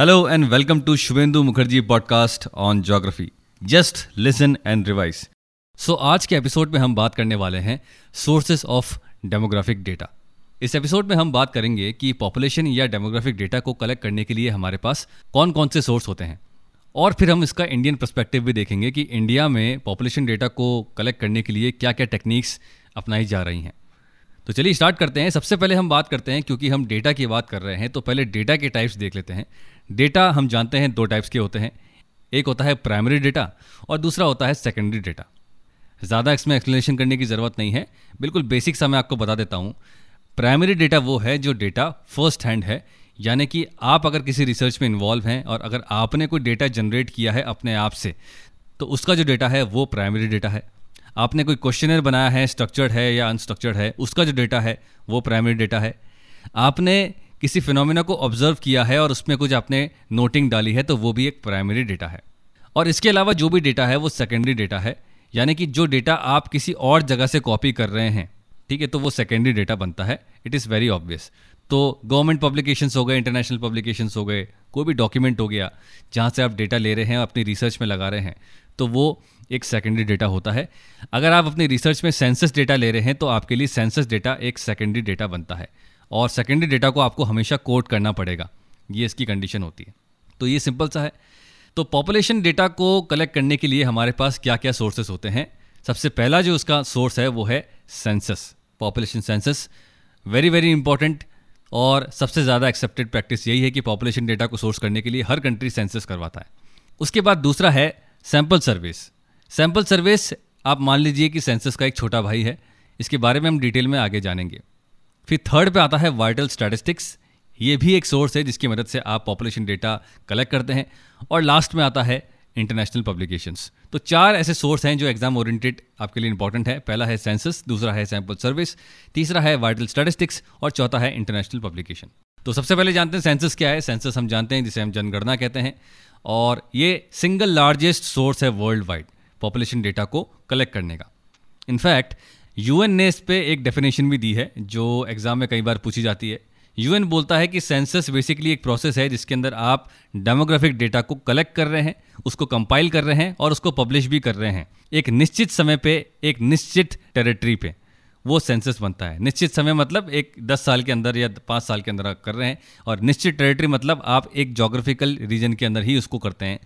Hello and welcome to Shubhendu Mukherjee podcast on geography. Just listen and revise. सो आज के episode में हम बात करने वाले हैं सोर्सेस ऑफ़ डेमोग्राफिक डेटा इस एपिसोड में हम बात करेंगे कि पॉपुलेशन या डेमोग्राफिक डेटा को कलेक्ट करने के लिए हमारे पास कौन कौन से सोर्स होते हैं। और फिर हम इसका इंडियन परस्पेक्टिव भी देखेंगे कि इंडिया में पॉपुलेशन डेटा को कलेक्ट करने के लिए क्या क्या टेक्निक्स अपनाई जा रही हैं। तो चलिए स्टार्ट करते हैं। सबसे पहले हम बात करते हैं, क्योंकि हम डेटा की बात कर रहे हैं तो पहले डेटा के टाइप्स देख लेते हैं। डेटा हम जानते हैं दो टाइप्स के होते हैं। एक होता है प्राइमरी डेटा और दूसरा होता है सेकेंडरी डेटा ज़्यादा इसमें एक्सप्लेनेशन करने की ज़रूरत नहीं है। बिल्कुल बेसिक सा मैं आपको बता देता हूँ। प्राइमरी डेटा वो है जो डेटा फ़र्स्ट हैंड है। यानी कि आप अगर किसी रिसर्च में इन्वॉल्व हैं और अगर आपने कोई डेटा जनरेट किया है अपने आप से तो उसका जो डेटा है वो प्राइमरी डेटा है। आपने कोई क्वेश्चनर बनाया है स्ट्रक्चर्ड है या अनस्ट्रक्चर्ड है, उसका जो डेटा है वो प्राइमरी डेटा है। आपने किसी फिनोमिना को ऑब्ज़र्व किया है और उसमें कुछ आपने नोटिंग डाली है तो वो भी एक प्राइमरी डेटा है। और इसके अलावा जो भी डेटा है, वो सेकेंडरी डेटा है। यानी कि जो डेटा आप किसी और जगह से कॉपी कर रहे हैं, ठीक है तो वो सेकेंडरी डेटा बनता है। इट इज़ वेरी ऑब्वियस तो गवर्नमेंट पब्लिकेशंस हो गए इंटरनेशनल पब्लिकेशंस हो गए, कोई भी डॉक्यूमेंट हो गया, जहाँ से आप डेटा ले रहे हैं, अपनी रिसर्च में लगा रहे हैं तो वो एक सेकेंडरी डेटा होता है। अगर आप अपनी रिसर्च में सेंसस डेटा ले रहे हैं तो आपके लिए सेंसस डेटा एक सेकेंडरी डेटा बनता है। और सेकेंडरी डेटा को आपको हमेशा कोट करना पड़ेगा। ये इसकी कंडीशन होती है। तो ये सिंपल सा है। तो पॉपुलेशन डेटा को कलेक्ट करने के लिए हमारे पास क्या क्या सोर्सेस होते हैं? सबसे पहला जो उसका सोर्स है, वो है census population census very very important और सबसे ज़्यादा एक्सेप्टेड प्रैक्टिस यही है कि पॉपुलेशन डेटा को सोर्स करने के लिए हर कंट्री सेंसस करवाता है। उसके बाद दूसरा है सैंपल सर्विस सैंपल सर्विस आप मान लीजिए कि सेंसस का एक छोटा भाई है। इसके बारे में हम डिटेल में आगे जानेंगे। फिर थर्ड पे आता है वाइटल स्टैटिस्टिक्स ये भी एक सोर्स है जिसकी मदद से आप पॉपुलेशन डेटा कलेक्ट करते हैं। और लास्ट में आता है इंटरनेशनल पब्लिकेशंस तो चार ऐसे सोर्स हैं जो एग्ज़ाम ओरिएंटेड आपके लिए इंपॉर्टेंट है। पहला है सेंसस दूसरा है सैंपल सर्विस तीसरा है वाइटल स्टैटिस्टिक्स और चौथा है इंटरनेशनल पब्लिकेशन तो सबसे पहले जानते हैं सेंसस क्या है। सेंसस हम जानते हैं, जिसे हम जनगणना कहते हैं। और ये सिंगल लार्जेस्ट सोर्स है वर्ल्ड वाइड पॉपुलेशन डेटा को कलेक्ट करने का। इनफैक्ट यूएन ने इस पे एक डेफिनेशन भी दी है, जो एग्ज़ाम में कई बार पूछी जाती है। यूएन बोलता है कि सेंसस बेसिकली एक प्रोसेस है जिसके अंदर आप डेमोग्राफिक डेटा को कलेक्ट कर रहे हैं, उसको कंपाइल कर रहे हैं और उसको पब्लिश भी कर रहे हैं। एक निश्चित समय पे, एक निश्चित टेरिटरी पे वो सेंसस बनता है। निश्चित समय मतलब एक दस साल के अंदर या पाँच साल के अंदर आप कर रहे हैं और निश्चित टेरिटरी मतलब आप एक जोग्राफिकल रीजन के अंदर ही उसको करते हैं।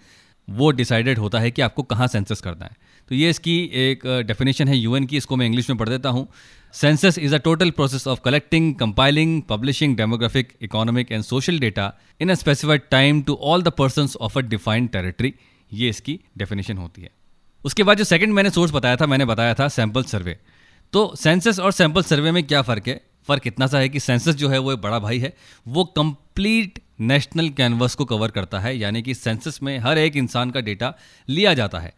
वो डिसाइडेड होता है कि आपको कहाँ सेंसस करना है। तो ये इसकी एक डेफिनेशन है यूएन की, इसको मैं इंग्लिश में पढ़ देता हूँ। Census is a total process of collecting compiling publishing demographic economic and social data in a specified time to all the person of a defined territory ये इसकी डेफिनेशन होती है। उसके बाद जो सेकंड मैंने सोर्स बताया था, मैंने बताया था सैंपल सर्वे तो सेंसस और सैंपल सर्वे में क्या फ़र्क है? फ़र्क इतना सा है कि सेंसस जो है वो एक बड़ा भाई है। वो कंप्लीट नेशनल कैनवस को कवर करता है, यानी कि सेंसस में हर एक इंसान का डेटा लिया जाता है।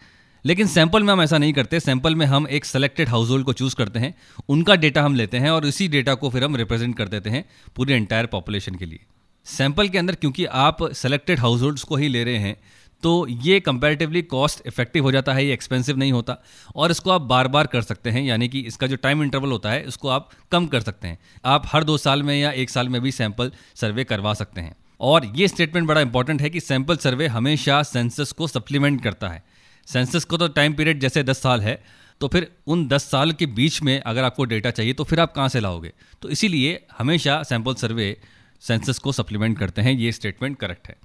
लेकिन सैंपल में हम ऐसा नहीं करते। सैंपल में हम एक सेलेक्टेड हाउस होल्ड को चूज़ करते हैं। उनका डेटा हम लेते हैं और इसी डेटा को फिर हम रिप्रेजेंट कर देते हैं पूरे एंटायर पॉपुलेशन के लिए। सैंपल के अंदर क्योंकि आप सेलेक्टेड हाउस होल्ड्स को ही ले रहे हैं तो ये कंपैरेटिवली कॉस्ट इफ़ेक्टिव हो जाता है, ये एक्सपेंसिव नहीं होता और इसको आप बार बार कर सकते हैं, यानी कि इसका जो टाइम इंटरवल होता है उसको आप कम कर सकते हैं। आप हर दो साल में या एक साल में भी सैंपल सर्वे करवा सकते हैं। और ये स्टेटमेंट बड़ा इंपॉर्टेंट है कि सैंपल सर्वे हमेशा सेंसस को सप्लीमेंट करता है। सेंसस को तो टाइम पीरियड जैसे दस साल है तो फिर उन दस साल के बीच में अगर आपको डेटा चाहिए तो फिर आप कहाँ से लाओगे? तो इसीलिए हमेशा सैंपल सर्वे सेंसस को सप्लीमेंट करते हैं, ये स्टेटमेंट करेक्ट है।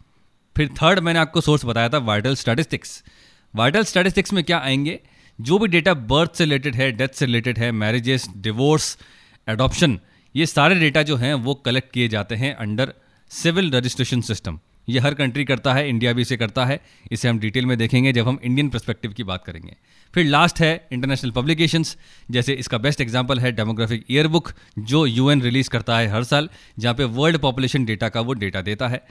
फिर थर्ड मैंने आपको सोर्स बताया था वाइटल स्टैटिस्टिक्स वाइटल स्टैटिस्टिक्स में क्या आएँगे? जो भी डेटा बर्थ से रिलेटेड है डेथ से रिलेटेड है मैरिजेस डिवोर्स एडॉप्शन ये सारे डेटा जो हैं, वो कलेक्ट किए जाते हैं अंडर सिविल रजिस्ट्रेशन सिस्टम ये हर कंट्री करता है इंडिया भी इसे करता है। इसे हम डिटेल में देखेंगे जब हम इंडियन परस्पेक्टिव की बात करेंगे। फिर लास्ट है इंटरनेशनल पब्लिकेशंस जैसे इसका बेस्ट एग्जांपल है डेमोग्राफिक ईयरबुक जो यूएन रिलीज़ करता है हर साल, जहाँ पे वर्ल्ड पॉपुलेशन डेटा का वो डेटा देता है।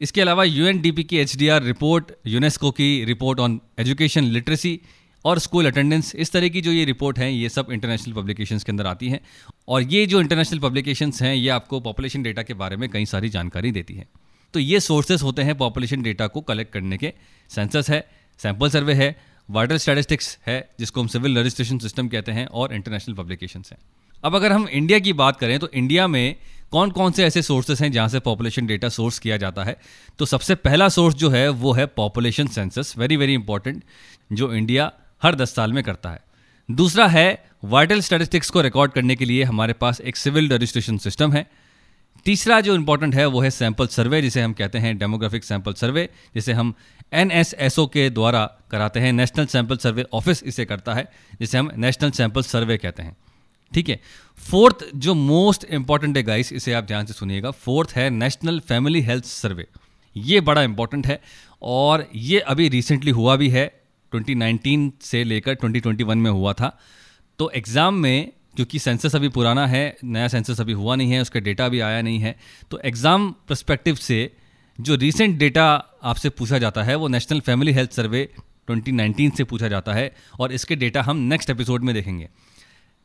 इसके अलावा यूएनडीपी की एचडीआर रिपोर्ट यूनेस्को की रिपोर्ट ऑन एजुकेशन लिटरेसी और स्कूल अटेंडेंस इस तरह की जो ये रिपोर्ट हैं, ये सब इंटरनेशनल पब्लिकेशंस के अंदर आती हैं। और ये जो इंटरनेशनल पब्लिकेशंस हैं, ये आपको पॉपुलेशन डेटा के बारे में कई सारी जानकारी देती हैं। तो ये सोर्सेस होते हैं पॉपुलेशन डेटा को कलेक्ट करने के। सेंसस है सैंपल सर्वे है वाटर स्टैटिस्टिक्स है, जिसको हम सिविल रजिस्ट्रेशन सिस्टम कहते हैं, और इंटरनेशनल पब्लिकेशन हैं। अब अगर हम इंडिया की बात करें तो इंडिया में कौन कौन से ऐसे सोर्सेस हैं जहाँ से पॉपुलेशन डेटा सोर्स किया जाता है? तो सबसे पहला सोर्स जो है, वो है population census very very important जो इंडिया हर दस साल में करता है। दूसरा है वाइटल स्टैटिस्टिक्स को रिकॉर्ड करने के लिए हमारे पास एक सिविल रजिस्ट्रेशन सिस्टम है। तीसरा जो इंपॉर्टेंट है, वो है सैंपल सर्वे जिसे हम कहते हैं डेमोग्राफिक सैंपल सर्वे जिसे हम एनएसएसओ के द्वारा कराते हैं। नेशनल सैंपल सर्वे ऑफ़िस इसे करता है, जिसे हम नेशनल सैंपल सर्वे कहते हैं। ठीक है? फोर्थ जो मोस्ट इंपॉर्टेंट है गाइस इसे आप ध्यान से सुनिएगा। फोर्थ है नेशनल फैमिली हेल्थ सर्वे ये बड़ा इंपॉर्टेंट है, और ये अभी रिसेंटली हुआ भी है। 2019 से लेकर 2021 में हुआ था। तो एग्ज़ाम में क्योंकि सेंसस अभी पुराना है, नया सेंसस अभी हुआ नहीं है, उसका डेटा अभी आया नहीं है। तो एग्ज़ाम परस्पेक्टिव से जो रिसेंट डेटा आपसे पूछा जाता है, वो नेशनल फैमिली हेल्थ सर्वे 2019 से पूछा जाता है और इसके डेटा हम नेक्स्ट एपिसोड में देखेंगे।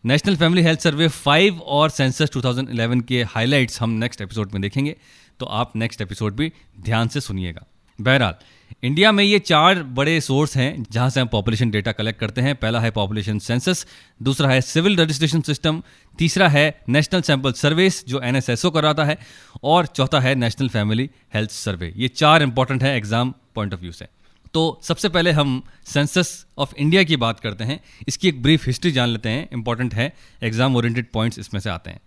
National family health survey five और सेंसस 2011 के हाइलाइट्स हम नेक्स्ट एपिसोड में देखेंगे। तो आप नेक्स्ट एपिसोड भी ध्यान से सुनिएगा। बहरहाल इंडिया में ये चार बड़े सोर्स हैं, जहाँ से हम पॉपुलेशन डेटा कलेक्ट करते हैं। पहला है पॉपुलेशन सेंसस दूसरा है सिविल रजिस्ट्रेशन सिस्टम तीसरा है नेशनल सैंपल सर्विस जो एनएसएसओ कराता है, और चौथा है नेशनल फैमिली हेल्थ सर्वे ये चार इंपॉर्टेंट है एग्ज़ाम पॉइंट ऑफ़ व्यू से। तो सबसे पहले हम सेंसस ऑफ़ इंडिया की बात करते हैं। इसकी एक ब्रीफ हिस्ट्री जान लेते हैं। इंपॉर्टेंट है एग्ज़ाम ओरिएंटेड पॉइंट्स इसमें से आते हैं।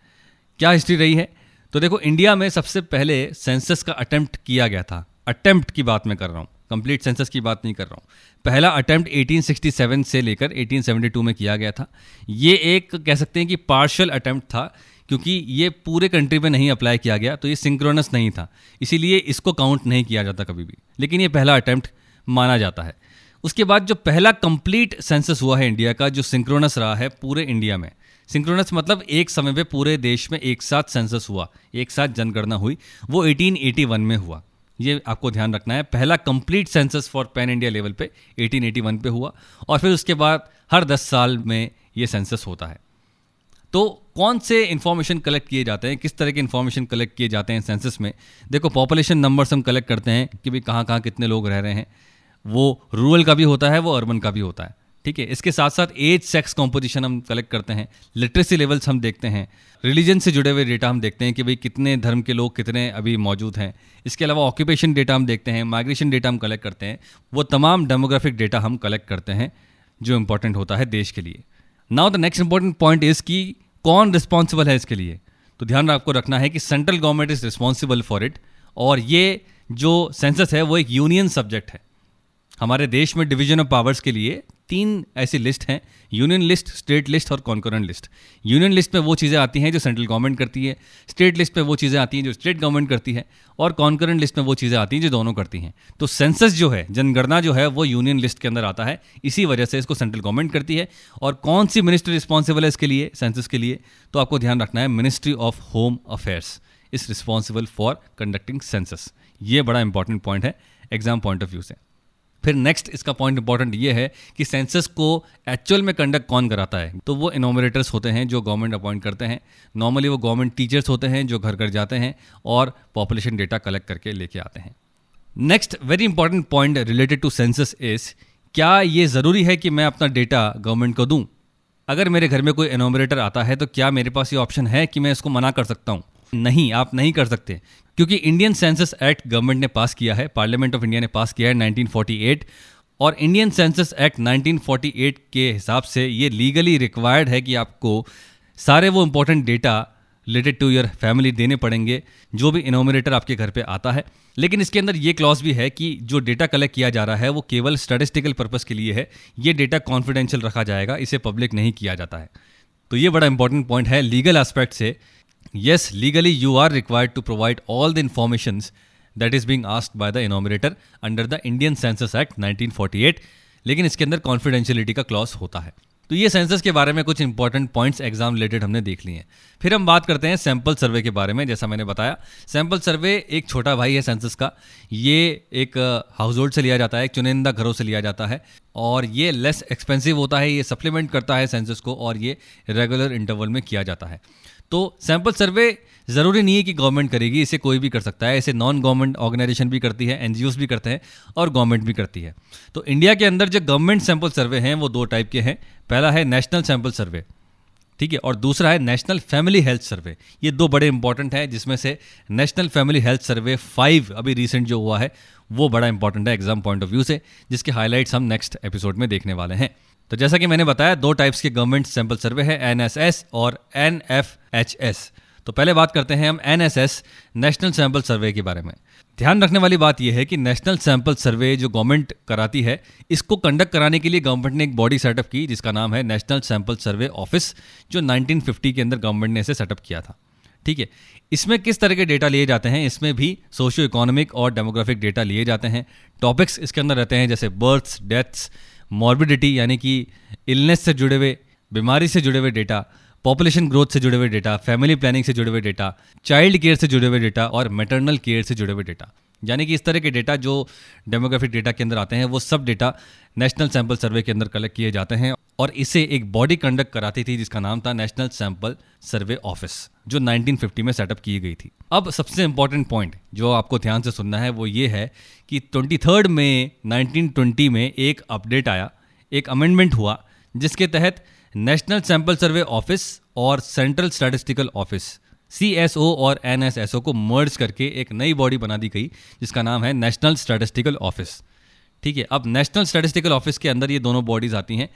क्या हिस्ट्री रही है? तो देखो इंडिया में सबसे पहले सेंसस का अटेम्प्ट किया गया था। अटेम्प्ट की बात मैं कर रहा हूँ। कंप्लीट सेंसस की बात नहीं कर रहा हूँ। पहला अटेम्प्ट 1867 से लेकर 1872 में किया गया था। ये एक कह सकते हैं कि पार्शल अटैम्प्ट था, क्योंकि ये पूरे कंट्री में नहीं अप्लाई किया गया तो ये सिंक्रोनस नहीं था। इसीलिए इसको काउंट नहीं किया जाता कभी भी। लेकिन ये पहला अटैम्प्ट माना जाता है। उसके बाद जो पहला कंप्लीट सेंसस हुआ है इंडिया का, जो सिंक्रोनस रहा है पूरे इंडिया में। सिंक्रोनस मतलब एक समय पे पूरे देश में एक साथ सेंसस हुआ, एक साथ जनगणना हुई। वो 1881 में हुआ। ये आपको ध्यान रखना है। पहला complete census for pan India level पे 1881 पे हुआ और फिर उसके बाद हर 10 साल में ये सेंसस होता है। तो कौन से इन्फॉर्मेशन कलेक्ट किए जाते हैं, किस तरह के इन्फॉर्मेशन कलेक्ट किए जाते हैं सेंसस में? देखो पॉपुलेशन नंबर्स हम कलेक्ट करते हैं कि भाई कहाँ कहाँ कितने लोग रह रहे हैं। वो रूरल का भी होता है, वो अर्बन का भी होता है। ठीक है, इसके साथ साथ एज सेक्स कॉम्पोजिशन हम कलेक्ट करते हैं लिटरेसी लेवल्स हम देखते हैं रिलीजन से जुड़े हुए डेटा हम देखते हैं कि भाई कितने धर्म के लोग कितने अभी मौजूद हैं। इसके अलावा ऑक्यूपेशन डेटा हम देखते हैं माइग्रेशन डेटा हम कलेक्ट करते हैं, वो तमाम डेमोग्राफिक डेटा हम कलेक्ट करते हैं, जो इंपॉर्टेंट होता है देश के लिए। Now the next important point is कि कौन रिस्पॉन्सिबल है इसके लिए? तो ध्यान आपको रखना है कि central government is responsible for it और ये जो सेंसस है, वो एक यूनियन सब्जेक्ट है। हमारे देश में डिवीज़न ऑफ़ पावर्स के लिए तीन ऐसी लिस्ट हैं यूनियन लिस्ट स्टेट लिस्ट और कॉन्करेंट लिस्ट यूनियन लिस्ट में वो चीज़ें आती हैं जो सेंट्रल गवर्नमेंट करती है स्टेट लिस्ट में वो चीज़ें आती हैं जो स्टेट गवर्नमेंट करती है, और कॉन्करेंट लिस्ट में वो चीज़ें आती हैं जो दोनों करती हैं. तो सेंसस जो है, जनगणना जो है, वो यूनियन लिस्ट के अंदर आता है, इसी वजह से इसको सेंट्रल गवर्नमेंट करती है. और कौन सी मिनिस्ट्री रिस्पॉन्सिबल है इसके लिए सेंसस के लिए? तो आपको ध्यान रखना है ministry of home affairs is responsible for conducting census ये बड़ा इंपॉर्टेंट पॉइंट है एग्ज़ाम पॉइंट ऑफ़ व्यू से. फिर नेक्स्ट इसका पॉइंट इंपॉर्टेंट ये है कि सेंसस को एक्चुअल में कंडक्ट कौन कराता है? तो वो इनोमिनेटर्स होते हैं जो गवर्नमेंट अपॉइंट करते हैं। नॉर्मली वो गवर्नमेंट टीचर्स होते हैं जो घर घर जाते हैं और पॉपुलेशन डेटा कलेक्ट करके लेके आते हैं। Next very important point related to census is क्या ये ज़रूरी है कि मैं अपना डेटा गवर्नमेंट को दूँ? अगर मेरे घर में कोई इनोमिनेटर आता है तो क्या मेरे पास ये ऑप्शन है कि मैं इसको मना कर सकता हूँ? नहीं, आप नहीं कर सकते। क्योंकि इंडियन सेंसस एक्ट गवर्नमेंट ने पास किया है पार्लियामेंट ऑफ़ इंडिया ने पास किया है 1948 और इंडियन सेंसस एक्ट 1948 के हिसाब से ये लीगली रिक्वायर्ड है कि आपको सारे वो important data related to your family देने पड़ेंगे, जो भी इनोमिनेटर आपके घर पे आता है। लेकिन इसके अंदर ये क्लॉज भी है कि जो डेटा कलेक्ट किया जा रहा है, वो केवल स्टैटिस्टिकल पर्पज़ के लिए है। ये डेटा कॉन्फिडेंशियल रखा जाएगा, इसे पब्लिक नहीं किया जाता है। तो ये बड़ा इंपॉर्टेंट पॉइंट है लीगल एस्पेक्ट से yes, legally you are required to provide all the informations that is being asked by the enumerator under the Indian Census Act 1948 लेकिन इसके अंदर कॉन्फिडेंशियलिटी का क्लॉज होता है। तो ये सेंसस के बारे में कुछ इंपॉर्टेंट पॉइंट्स एग्ज़ाम रिलेटेड हमने देख लिए हैं। फिर हम बात करते हैं सैंपल सर्वे के बारे में जैसा मैंने बताया। सैंपल सर्वे एक छोटा भाई है सेंसस का। ये एक हाउस होल्ड से लिया जाता है एक चुनिंदा घरों से लिया जाता है। और ये लेस एक्सपेंसिव होता है ये सप्लीमेंट करता है सेंसस को और ये रेगुलर इंटरवल में किया जाता है। तो सैंपल सर्वे ज़रूरी नहीं है कि गवर्नमेंट करेगी, इसे कोई भी कर सकता है, इसे नॉन गवर्नमेंट ऑर्गेनाइजेशन भी करती है एन भी करते हैं और गवर्नमेंट भी करती है। तो इंडिया के अंदर जो गवर्नमेंट सैंपल सर्वे हैं, वो दो टाइप के हैं। पहला है नेशनल सैंपल सर्वे ठीक है? और दूसरा है नेशनल फैमिली हेल्थ सर्वे ये दो बड़े इंपॉर्टेंट हैं, जिसमें से national family health survey five अभी रिसेंट जो हुआ है, वो बड़ा इंपॉर्टेंट है एग्ज़ाम पॉइंट ऑफ़ व्यू से, जिसके हाईलाइट्स हम नेक्स्ट एपिसोड में देखने वाले हैं। तो जैसा कि मैंने बताया, दो टाइप्स के गवर्नमेंट सैंपल सर्वे है एनएसएस और एनएफएचएस तो पहले बात करते हैं हम एनएसएस नेशनल सैंपल सर्वे के बारे में। ध्यान रखने वाली बात यह है कि नेशनल सैंपल सर्वे जो गवर्नमेंट कराती है, इसको कंडक्ट कराने के लिए गवर्नमेंट ने एक बॉडी सेटअप की, जिसका नाम है नेशनल सैंपल सर्वे ऑफ़िस जो 1950 के अंदर गवर्नमेंट ने इसे सेटअप किया था। ठीक है? इसमें किस तरह के डेटा लिए जाते हैं? इसमें भी सोशियो इकोनॉमिक और डेमोग्राफिक डेटा लिए जाते हैं। टॉपिक्स इसके अंदर रहते हैं, जैसे बर्थ्स डेथ्स मॉर्बिडिटी यानी कि इलनेस से जुड़े हुए, बीमारी से जुड़े हुए डेटा पॉपुलेशन ग्रोथ से जुड़े हुए डेटा फैमिली प्लानिंग से जुड़े हुए डेटा चाइल्ड केयर से जुड़े हुए डेटा और मेटर्नल केयर से जुड़े हुए डेटा यानी कि इस तरह के डेटा जो डेमोग्राफिक डेटा के अंदर आते हैं, वो सब डेटा नेशनल सैंपल सर्वे के अंदर कलेक्ट किए जाते हैं और इसे एक बॉडी कंडक्ट कराती थी जिसका नाम था नेशनल सैंपल सर्वे ऑफ़िस, जो 1950 में सेटअप की गई थी। अब सबसे इंपॉर्टेंट पॉइंट जो आपको ध्यान से सुनना है वो ये है कि ट्वेंटी थर्ड में 1920 में एक अपडेट आया, एक अमेंडमेंट हुआ, जिसके तहत नेशनल सैंपल सर्वे ऑफ़िस और सेंट्रल स्टैटिस्टिकल ऑफ़िस, सी और एनएसएसओ को मर्ज करके एक नई बॉडी बना दी गई, जिसका नाम है नेशनल स्टैटिस्टिकल ऑफ़िस। ठीक है, अब नेशनल स्टैटिस्टिकल ऑफ़िस के अंदर ये दोनों बॉडीज आती हैं।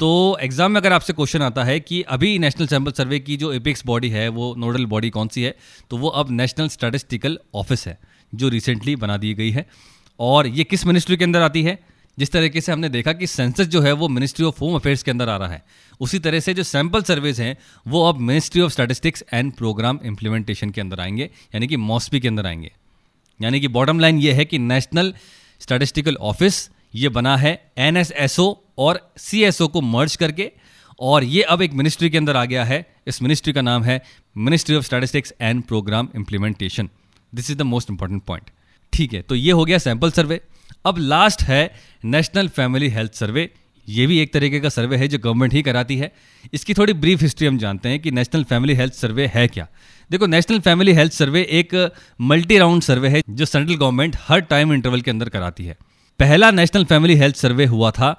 तो एग्ज़ाम में अगर आपसे क्वेश्चन आता है कि अभी नेशनल सैंपल सर्वे की जो एपिक्स बॉडी है, वो नोडल बॉडी कौन सी है तो वो अब नेशनल स्टैटिस्टिकल ऑफ़िस है, जो रिसेंटली बना दी गई है। और ये किस मिनिस्ट्री के अंदर आती है? जिस तरीके से हमने देखा कि सेंसस जो है वो मिनिस्ट्री ऑफ़ होम अफेयर्स के अंदर आ रहा है। उसी तरह से जो सैंपल सर्वेज हैं, वो अब ministry of statistics and programme implementation के अंदर आएँगे, यानी कि मॉस्पी के अंदर आएँगे। यानी कि बॉटम लाइन ये है कि नेशनल स्टैटिस्टिकल ऑफ़िस ये बना है NSSO और सी को मर्ज करके, और ये अब एक मिनिस्ट्री के अंदर आ गया है। इस मिनिस्ट्री का नाम है ministry of statistics and programme implementation this is the most important point ठीक है तो ये हो गया सैंपल सर्वे अब लास्ट है नेशनल फैमिली हेल्थ सर्वे ये भी एक तरीके का सर्वे है जो गवर्नमेंट ही कराती है। इसकी थोड़ी ब्रीफ हिस्ट्री हम जानते हैं कि नेशनल फैमिली हेल्थ सर्वे है क्या। देखो नेशनल फैमिली हेल्थ सर्वे एक मल्टी राउंड सर्वे है जो सेंट्रल गवर्नमेंट हर टाइम इंटरवल के अंदर कराती है। पहला नेशनल फैमिली हेल्थ सर्वे हुआ था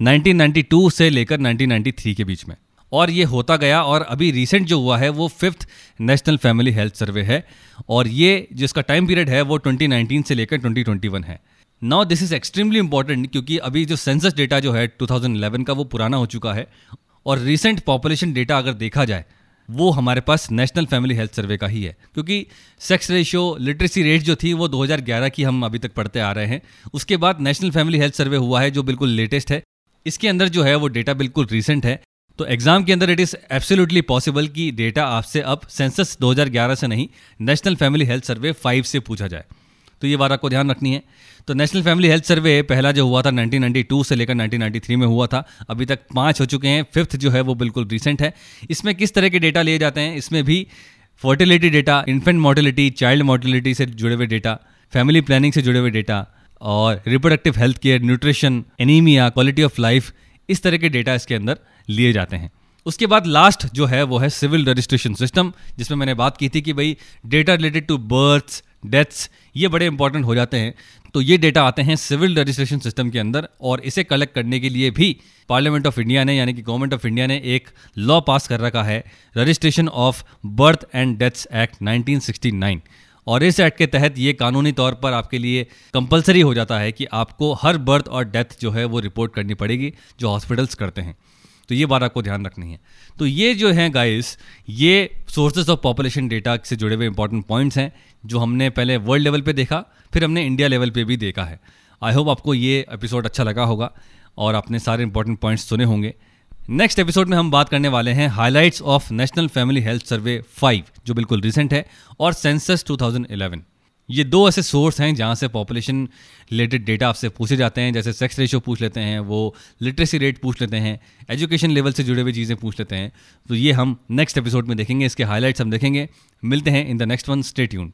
1992 से लेकर 1993 के बीच में। और ये होता गया और अभी रिसेंट जो हुआ है, वो fifth national family health survey है। और ये जिसका टाइम पीरियड है, वो 2019 से लेकर 2021 है। Now this is extremely important क्योंकि अभी जो सेंसस डेटा जो है 2011 का वो पुराना हो चुका है। और रिसेंट पॉपुलेशन डेटा अगर देखा जाए, वो हमारे पास नेशनल फैमिली हेल्थ सर्वे का ही है। क्योंकि सेक्स रेशियो लिटरेसी रेट जो थी, वो 2011 की हम अभी तक पढ़ते आ रहे हैं। उसके बाद नेशनल फैमिली हेल्थ सर्वे हुआ है, जो बिल्कुल लेटेस्ट है। इसके अंदर जो है वो डेटा बिल्कुल रिसेंट है। तो एग्ज़ाम के अंदर इट इज़ एब्सोल्युटली पॉसिबल कि डेटा आपसे अब सेंसस 2011 से नहीं नेशनल फैमिली हेल्थ सर्वे 5 से पूछा जाए। तो ये बात आपको ध्यान रखनी है। तो नेशनल फैमिली हेल्थ सर्वे पहला जो हुआ था 1992 से लेकर 1993 में हुआ था। अभी तक पाँच हो चुके हैं। फिफ्थ जो है वो बिल्कुल रिसेंट है। इसमें किस तरह के डेटा लिए जाते हैं? इसमें भी fertility data infant mortality child mortality से जुड़े हुए डेटा फैमिली प्लानिंग से जुड़े हुए डेटा और reproductive health care nutrition anaemia quality of life इस तरह के डेटा इसके अंदर लिए जाते हैं। उसके बाद लास्ट जो है, वो है सिविल रजिस्ट्रेशन सिस्टम जिसमें मैंने बात की थी कि भाई data related to births deaths ये बड़े इंपॉर्टेंट हो जाते हैं। तो ये डेटा आते हैं सिविल रजिस्ट्रेशन सिस्टम के अंदर और इसे कलेक्ट करने के लिए भी पार्लियामेंट ऑफ़ इंडिया ने, यानी कि गवर्नमेंट ऑफ़ इंडिया ने एक लॉ पास कर रखा है registration of birth and deaths act 1969 और इस एक्ट के तहत ये कानूनी तौर पर आपके लिए कंपलसरी हो जाता है कि आपको हर बर्थ और डेथ जो है वो रिपोर्ट करनी पड़ेगी, जो हॉस्पिटल्स करते हैं। तो ये बात आपको ध्यान रखनी है। तो ये जो है गाइस ये सोर्सेज ऑफ़ पॉपुलेशन डेटा से जुड़े हुए इंपॉर्टेंट पॉइंट्स हैं, जो हमने पहले वर्ल्ड लेवल पे देखा, फिर हमने इंडिया लेवल पे भी देखा है। आई होप आपको ये एपिसोड अच्छा लगा होगा और आपने सारे इंपॉर्टेंट पॉइंट्स सुने होंगे। नेक्स्ट एपिसोड में हम बात करने वाले हैं highlights of national family health survey 5 जो बिल्कुल रिसेंट है, और सेंसस 2011 ये दो ऐसे सोर्स हैं जहाँ से पॉपुलेशन रिलेटेड डेटा आपसे पूछे जाते हैं, जैसे सेक्स रेशियो पूछ लेते हैं, वो लिटरेसी रेट पूछ लेते हैं एजुकेशन लेवल से जुड़े हुए चीज़ें पूछ लेते हैं। तो ये हम नेक्स्ट एपिसोड में देखेंगे, इसके हाईलाइट्स हम देखेंगे। मिलते हैं in the next one state यून